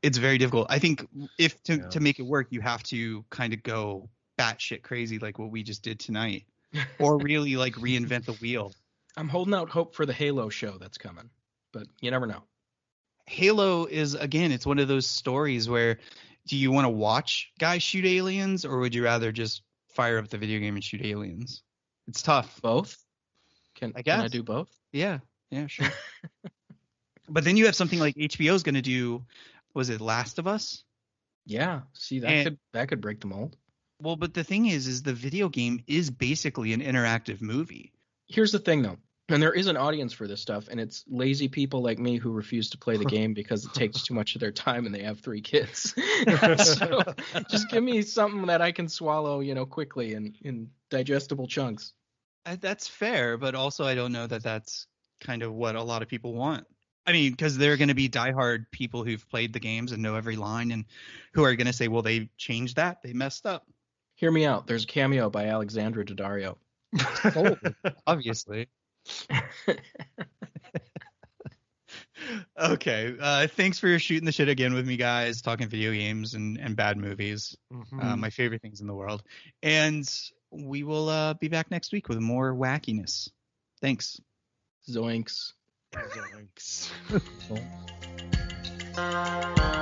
it's very difficult. I think if to Yeah. to make it work, you have to kind of go batshit crazy like what we just did tonight, or really like reinvent the wheel. I'm holding out hope for the Halo show that's coming, but you never know. Halo is again, it's one of those stories where do you want to watch guys shoot aliens or would you rather just fire up the video game and shoot aliens? It's tough. Both? Can I guess. can I do both? Yeah, yeah, sure. but then you have something like HBO's going to do was it Last of Us? Yeah. See that And- could that could break the mold. Well, but the thing is is the video game is basically an interactive movie. Here's the thing though. And there is an audience for this stuff, and it's lazy people like me who refuse to play the game because it takes too much of their time and they have three kids. so just give me something that I can swallow, you know, quickly in, in digestible chunks. That's fair, but also I don't know that that's kind of what a lot of people want. I mean, because they're going to be diehard people who've played the games and know every line, and who are going to say, "Well, they changed that. They messed up." Hear me out. There's a cameo by Alexandra Daddario. Oh, obviously. okay. Uh, thanks for shooting the shit again with me, guys. Talking video games and and bad movies. Mhm. Uh, my favorite things in the world. And we will uh, be back next week with more wackiness. Thanks. Zoinks. Zoinks.